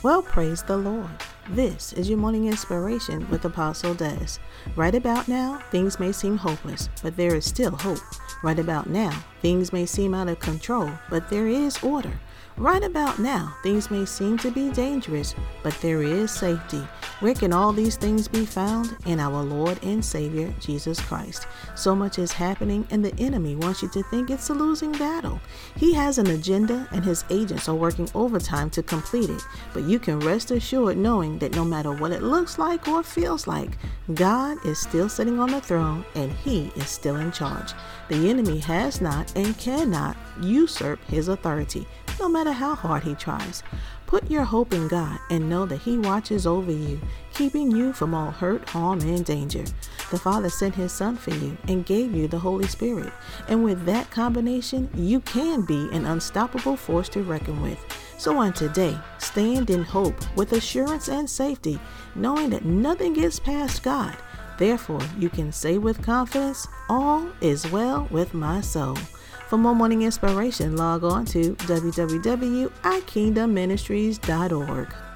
Well, praise the Lord. This is your morning inspiration with Apostle Dez. Right about now, things may seem hopeless, but there is still hope. Right about now, things may seem out of control, but there is order. Right about now, things may seem to be dangerous, but there is safety. Where can all these things be found? In our Lord and Savior, Jesus Christ. So much is happening, and the enemy wants you to think it's a losing battle. He has an agenda, and his agents are working overtime to complete it. But you can rest assured knowing that no matter what it looks like or feels like, God is still sitting on the throne, and he is still in charge. The enemy has not and cannot usurp his authority no matter how hard he tries. Put your hope in God and know that He watches over you, keeping you from all hurt, harm, and danger. The Father sent His Son for you and gave you the Holy Spirit. And with that combination, you can be an unstoppable force to reckon with. So on today, stand in hope with assurance and safety, knowing that nothing gets past God. Therefore, you can say with confidence, All is well with my soul. For more morning inspiration, log on to www.ikingdomministries.org.